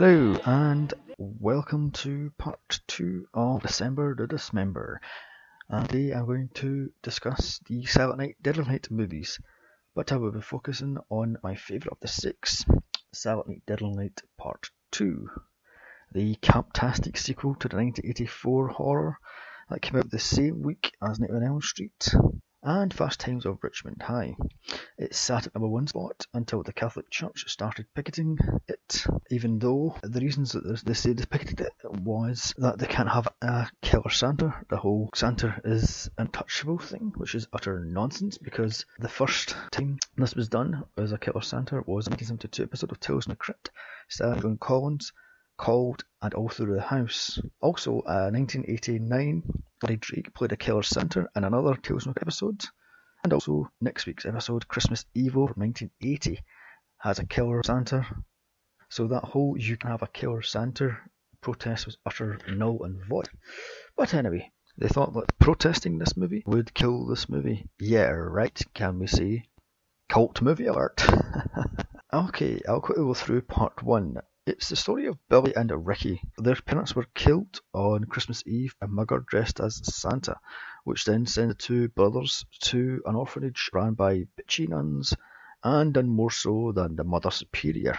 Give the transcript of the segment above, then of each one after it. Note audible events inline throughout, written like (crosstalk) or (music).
Hello and welcome to part two of December the Dismember. And today I'm going to discuss the Silent Night, Deadly Night movies, but I will be focusing on my favourite of the six, Silent Night, Deadly Night Part 2, the camptastic sequel to the 1984 horror that came out the same week as Nightmare on Elm Street and Fast Times of Ridgemont High. It sat at number one spot until the Catholic Church started picketing it, even though the reasons that they say they picketed it was that they can't have a killer Santa. The whole Santa is untouchable thing, which is utter nonsense because the first time this was done as a killer Santa was a 1972 episode of Tales from the Crypt, starring Joan Collins, called and All Through the House. Also, uh, 1989, Larry Drake played a killer Santa in another Tales the episode. And also, next week's episode, Christmas Evil from 1980, has a killer Santa. So that whole you can have a killer Santa protest was utter null and void. But anyway, they thought that protesting this movie would kill this movie. Yeah, right, can we say? Cult movie alert. (laughs) okay, I'll quickly go through part one. It's the story of Billy and Ricky. Their parents were killed on Christmas Eve, by a mugger dressed as Santa, which then sent the two brothers to an orphanage run by bitchy nuns, and done more so than the Mother Superior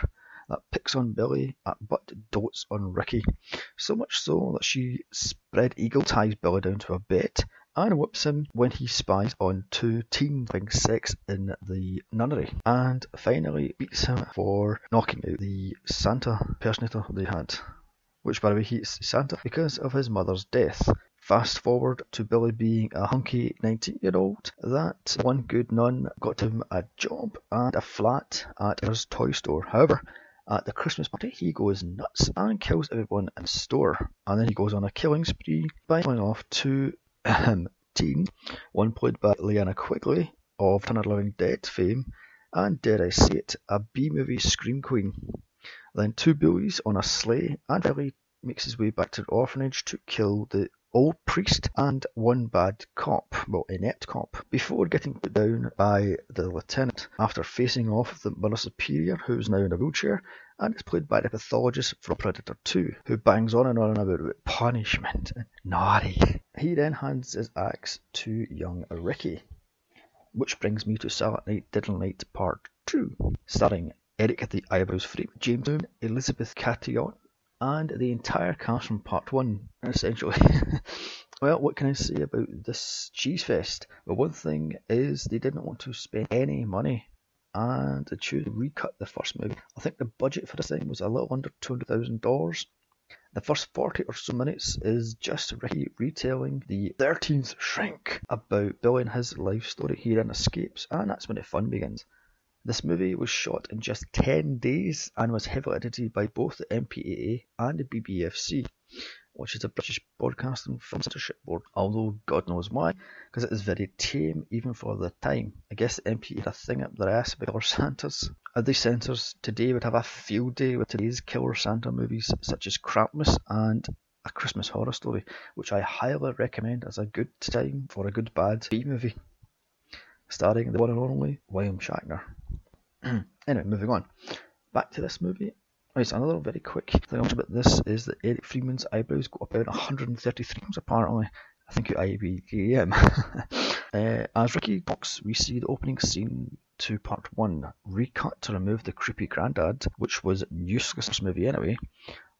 that picks on Billy but dotes on Ricky. So much so that she spread eagle ties Billy down to a bed and whips him when he spies on two teens having sex in the nunnery, and finally beats him for knocking out the Santa personator they had. Which, by the way, he's Santa because of his mother's death. Fast forward to Billy being a hunky 19 year old, that one good nun got him a job and a flat at his toy store. However, at the Christmas party, he goes nuts and kills everyone in store. And then he goes on a killing spree by killing off two Um, one played by Linnea Quigley of Turner Living Dead fame, and dare I say it, a B-movie scream queen. Then two bullies on a sleigh, and Billy makes his way back to the orphanage to kill the old priest and one bad cop, well, inept cop, before getting put down by the lieutenant after facing off with the Mother Superior, who is now in a wheelchair, and is played by the pathologist from Predator 2, who bangs on and on about punishment and (laughs) naughty. He then hands his axe to young Ricky. Which brings me to Silent Night, Deadly Night Part 2, starring Eric the Eyebrows Freak, James Moon, Elizabeth Cayton, and the entire cast from part one, essentially. (laughs) well, what can I say about this cheese fest? Well, one thing is they didn't want to spend any money and they chose to recut the first movie. I think the budget for this thing was a little under $200,000. The first 40 or so minutes is just Ricky retelling the 13th shrink about Billy and his life story. He then escapes, and that's when the fun begins. This movie was shot in just 10 days and was heavily edited by both the MPAA and the BBFC, which is the British Broadcasting Film Censorship Board, although God knows why, because it is very tame even for the time. I guess the MPAA had a thing up their ass about killer Santas. These censors today would have a field day with today's killer Santa movies such as Krampus and A Christmas Horror Story, which I highly recommend as a good time for a good bad B movie starring the one and only William Shatner. (clears throat) anyway, moving on. Back to this movie. Right, another very quick thing about this is that Eric Freeman's eyebrows go about 133 times apparently. I think IMDb. (laughs) uh, as Ricky talks, we see the opening scene to part one, recut to remove the creepy granddad, which was useless in this movie anyway.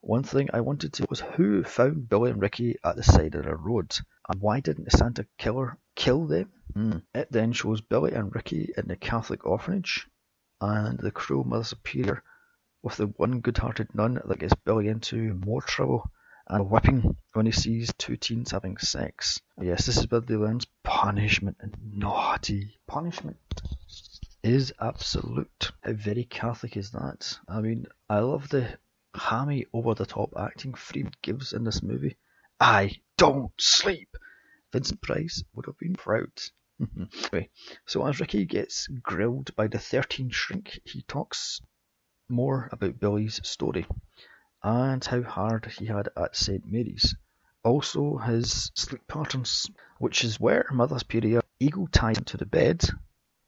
One thing I wanted to was who found Billy and Ricky at the side of the road, and why didn't the Santa killer kill them? Mm. It then shows Billy and Ricky in the Catholic orphanage, and the cruel Mother Superior with the one good-hearted nun that gets Billy into more trouble and whipping when he sees two teens having sex. Yes, this is where they learns punishment and naughty punishment is absolute. How very Catholic is that? I mean, I love the hammy, over-the-top acting Freeman gives in this movie. I don't sleep. Vincent Price would have been proud. (laughs) anyway, so as Ricky gets grilled by the 13 shrink, he talks more about Billy's story and how hard he had at St. Mary's. Also, his sleep patterns, which is where Mother Superior eagle ties him to the bed.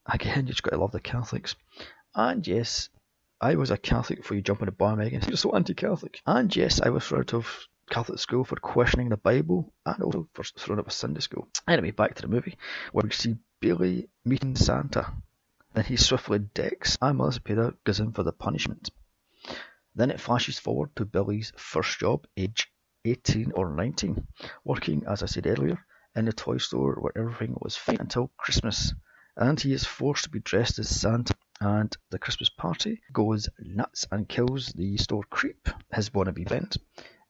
Again, you just gotta love the Catholics. And yes, I was a Catholic before you jump on the bandwagon. (laughs) You're so anti-Catholic. And yes, I was thrown out of Catholic school for questioning the Bible and also for throwing up a Sunday school. Anyway, back to the movie where we see Billy meeting Santa. Then he swiftly decks and Melissa Peter goes in for the punishment. Then it flashes forward to Billy's first job, age 18 or 19, working, as I said earlier, in a toy store where everything was fine until Christmas. And he is forced to be dressed as Santa and the Christmas party goes nuts and kills the store creep, his wannabe friend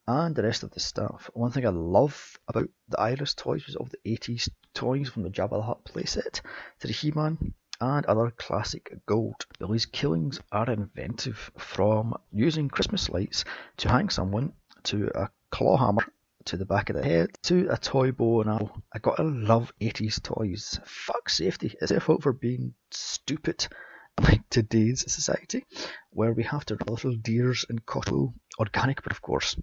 and the rest of the staff. One thing I love about the Ira's toys was all the 80s toys from the Jabba the Hutt playset to the He-Man and other classic gold. Billy's killings are inventive, from using Christmas lights to hang someone to a claw hammer to the back of the head to a toy bow and arrow. I gotta love 80s toys. Fuck safety. Is their fault for being stupid (laughs) like today's society, where we have to little deers in Costco, organic but of course,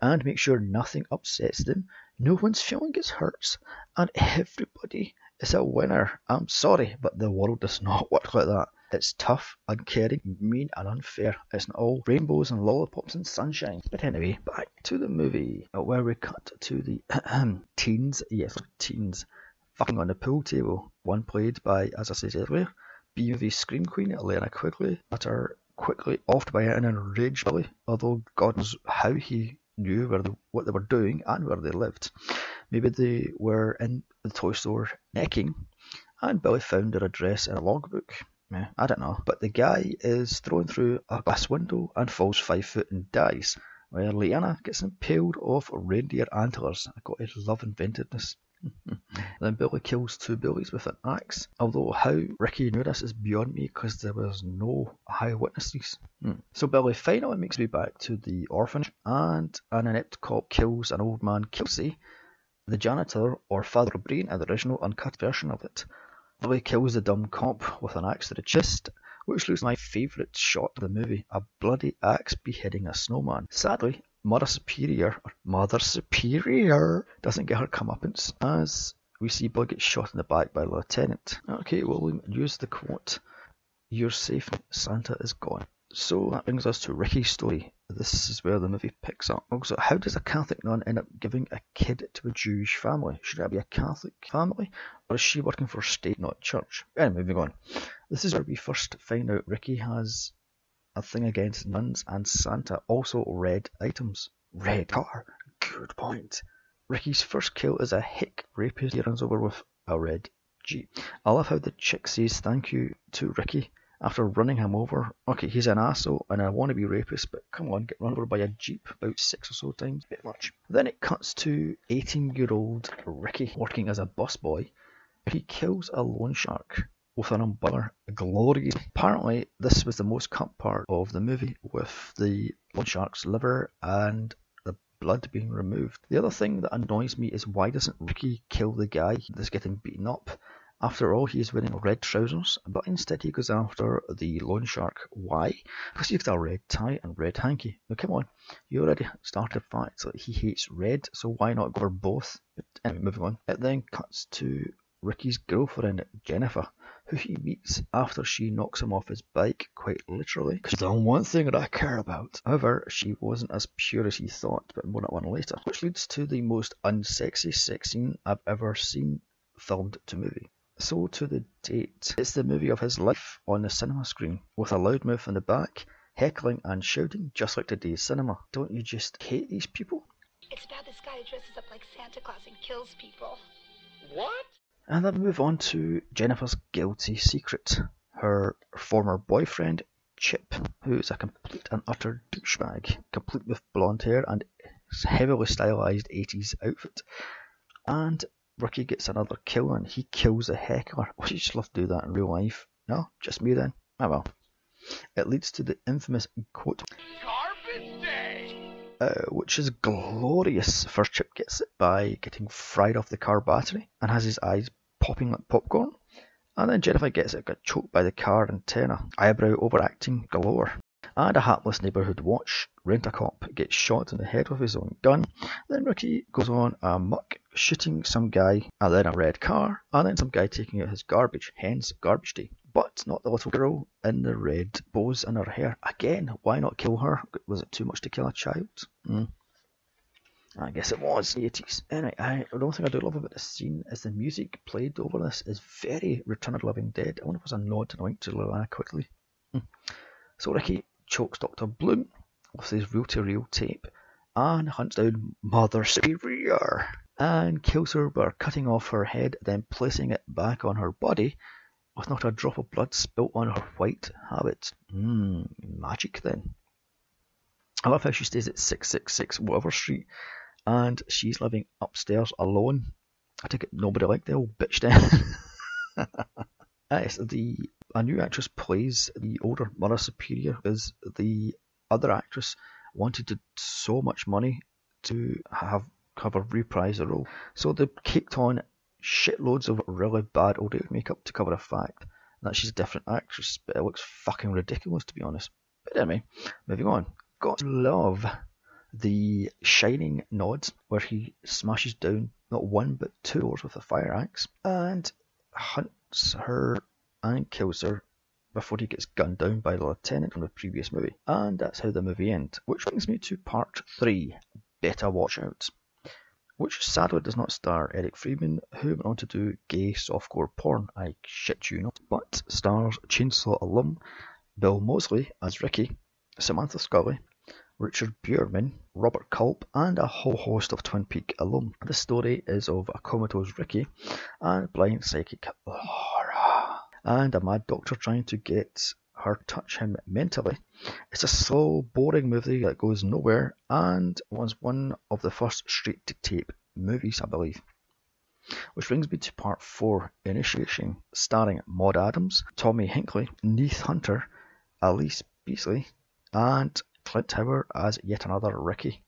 and make sure nothing upsets them, no one's feeling gets hurt, and everybody is a winner. I'm sorry, but the world does not (laughs) work like that. It's tough, uncaring, mean, and unfair. It's not all rainbows and lollipops and sunshine. But anyway, back to the movie, uh, where we cut to the (clears throat) teens, yes, teens, fucking on the pool table. One played by, as I said earlier, BMV Scream Queen Linnea Quigley that are quickly offed by an enraged Billy, although God knows how he knew where what they were doing and where they lived. Maybe they were in the toy store necking, and Billy found their address in a logbook. Yeah, I don't know. But the guy is thrown through a glass window and falls five foot and dies, while Linnea gets impaled off reindeer antlers. I got to love inventiveness. (laughs) then Billy kills two bullies with an axe, although how Ricky knew this is beyond me because there was no eyewitnesses. Hmm. So Billy finally makes me back to the orphanage and an inept cop kills an old man Kelsey, the janitor or Father Brain in the original uncut version of it. Billy kills the dumb cop with an axe to the chest, which looks my favourite shot of the movie, a bloody axe beheading a snowman. Sadly, Mother Superior, or Mother Superior, doesn't get her comeuppance as we see Bug get shot in the back by lieutenant. Okay, well, we use the quote, You're safe, Santa is gone. So that brings us to Ricky's story. This is where the movie picks up. Also, how does a Catholic nun end up giving a kid to a Jewish family? Should that be a Catholic family? Or is she working for state, not church? Anyway, moving on. This is where we first find out Ricky has a thing against nuns and Santa, also red items. Red car. Good point. Ricky's first kill is a hick rapist he runs over with a red jeep. I love how the chick says thank you to Ricky after running him over. Okay, he's an asshole and I want to be rapist, but come on, get run over by a jeep about six or so times, bit much. Then it cuts to 18 year old Ricky working as a busboy. He kills a loan shark with an umbrella glory. Apparently, this was the most cut part of the movie, with the loan shark's liver and the blood being removed. The other thing that annoys me is why doesn't Ricky kill the guy that's getting beaten up? After all, he is wearing red trousers, but instead he goes after the loan shark. Why? Because he's got a red tie and red hanky. Now, come on, you already started facts that he hates red, so why not go for both? But anyway, moving on. It then cuts to Ricky's girlfriend, Jennifer, who he meets after she knocks him off his bike, quite literally. Because the one thing that I care about. However, she wasn't as pure as he thought, but more on that one later. Which leads to the most unsexy sex scene I've ever seen filmed to movie. So to the date. It's the movie of his life on the cinema screen, with a loudmouth in the back, heckling and shouting just like today's cinema. Don't you just hate these people? It's about this guy who dresses up like Santa Claus and kills people. What? And then move on to Jennifer's guilty secret. Her former boyfriend, Chip, who is a complete and utter douchebag, complete with blonde hair and heavily stylized 80s outfit. And Ricky gets another kill and he kills a heckler. (laughs) Would you just love to do that in real life? No? Just me then? Oh well. It leads to the infamous quote uh, which is glorious. First Chip gets it by getting fried off the car battery and has his eyes popping like popcorn. And then Jennifer gets it, got choked by the car antenna, eyebrow overacting galore. And a hapless neighbourhood watch, rent a cop, gets shot in the head with his own gun. Then Ricky goes on a muck, shooting some guy, and then a red car, and then some guy taking out his garbage, hence garbage day. but not the little girl in the red bows in her hair. Again, why not kill her? Was it too much to kill a child? Mm. I guess it was the 80s. Anyway, I, the one thing I do love about this scene is the music played over this is very Return of the Living Dead. I wonder if it was a nod a wink to Linnea Quigley. Mm. So Ricky chokes Dr. Bloom with his reel to reel tape and hunts down Mother Superior and kills her by cutting off her head, then placing it back on her body with not a drop of blood spilt on her white habit. Mmm, magic then. I love how she stays at 666 whatever street and she's living upstairs alone. I take it nobody liked the old bitch then. (laughs) yes, the a new actress plays the older Mother Superior because the other actress wanted to, so much money to have have a reprise the role. So they kicked on shitloads of really bad old makeup to cover the fact that she's a different actress, but it looks fucking ridiculous to be honest. But anyway, moving on. Got love the shining nods where he smashes down not one but two doors with a fire axe and hunts her and kills her before he gets gunned down by the lieutenant from the previous movie. And that's how the movie ends. Which brings me to part three Better Watch Out. Which sadly does not star Eric Freeman, who went on to do gay softcore porn, I shit you not, but stars Chainsaw alum Bill Moseley as Ricky, Samantha Scully, Richard Beymer, Robert Culp, and a whole host of Twin Peak alum. The story is of a comatose Ricky and blind psychic Laura, and a mad doctor trying to get her touch him mentally. It's a slow, boring movie that goes nowhere and was one of the first straight to tape movies, I believe. Which brings me to part 4 Initiation, starring Maud Adams, Tommy Hinkley, Neith Hunter, Alice Beasley, and Clint Howard as yet another Ricky.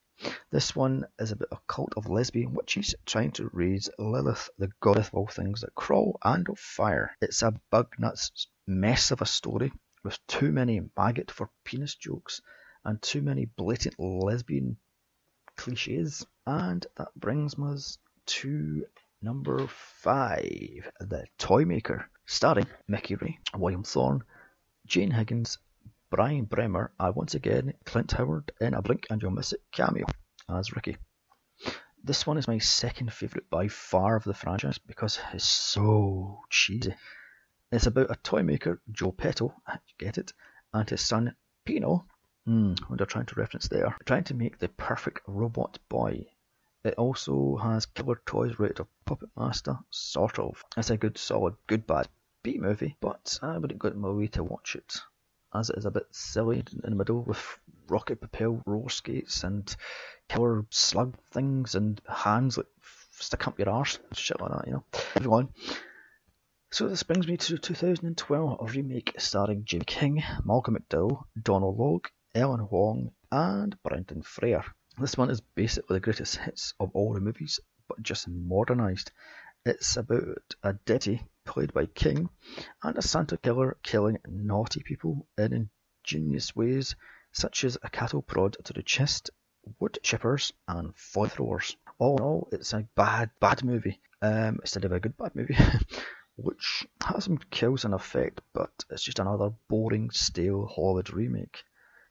This one is about a cult of lesbian witches trying to raise Lilith, the goddess of all things that crawl and of fire. It's a bug nuts mess of a story with too many maggot for penis jokes and too many blatant lesbian cliches. And that brings us to number five, The Toymaker, starring Mickey Ray, William Thorne, Jane Higgins, Brian Bremer, and once again Clint Howard in a Blink and You'll Miss It cameo as Ricky. This one is my second favourite by far of the franchise because it's so cheesy. It's about a toy maker, Joe Petto, get it, and his son Pino, hmm, what they're trying to reference there, trying to make the perfect robot boy. It also has killer toys rated of Puppet Master, sort of. It's a good, solid, good bad B movie, but I wouldn't go to my way to watch it as it is a bit silly in the middle with rocket propelled roller skates and killer slug things and hands that stick up your arse and shit like that, you know. On. So this brings me to 2012 remake starring Jaime King, Malcolm McDowell, Donal Logue, Ellen Wong, and Brendan Fraser. This one is basically the greatest hits of all the movies, but just modernised. It's about a ditty played by King, and a Santa killer killing naughty people in ingenious ways such as a cattle prod to the chest, wood chippers, and flamethrowers. All in all, it's a bad, bad movie um, instead of a good, bad movie, (laughs) which has some kills and effect, but it's just another boring, stale Hollywood remake.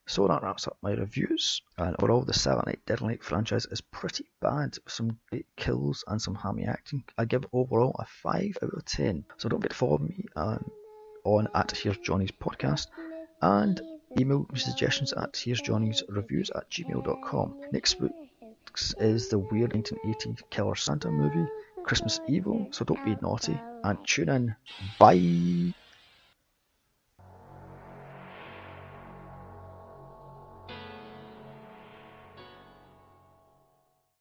So that wraps up my reviews. And overall, the Silent Night Deadly Night franchise is pretty bad, with some great kills and some hammy acting. I give overall a 5 out of 10. So don't forget to follow me on, on at Here's Johnny's podcast and email me suggestions at Here's Johnny's Reviews at gmail.com. Next week is the weird 1980 Killer Santa movie, Christmas Evil, so don't be naughty and tune in. Bye!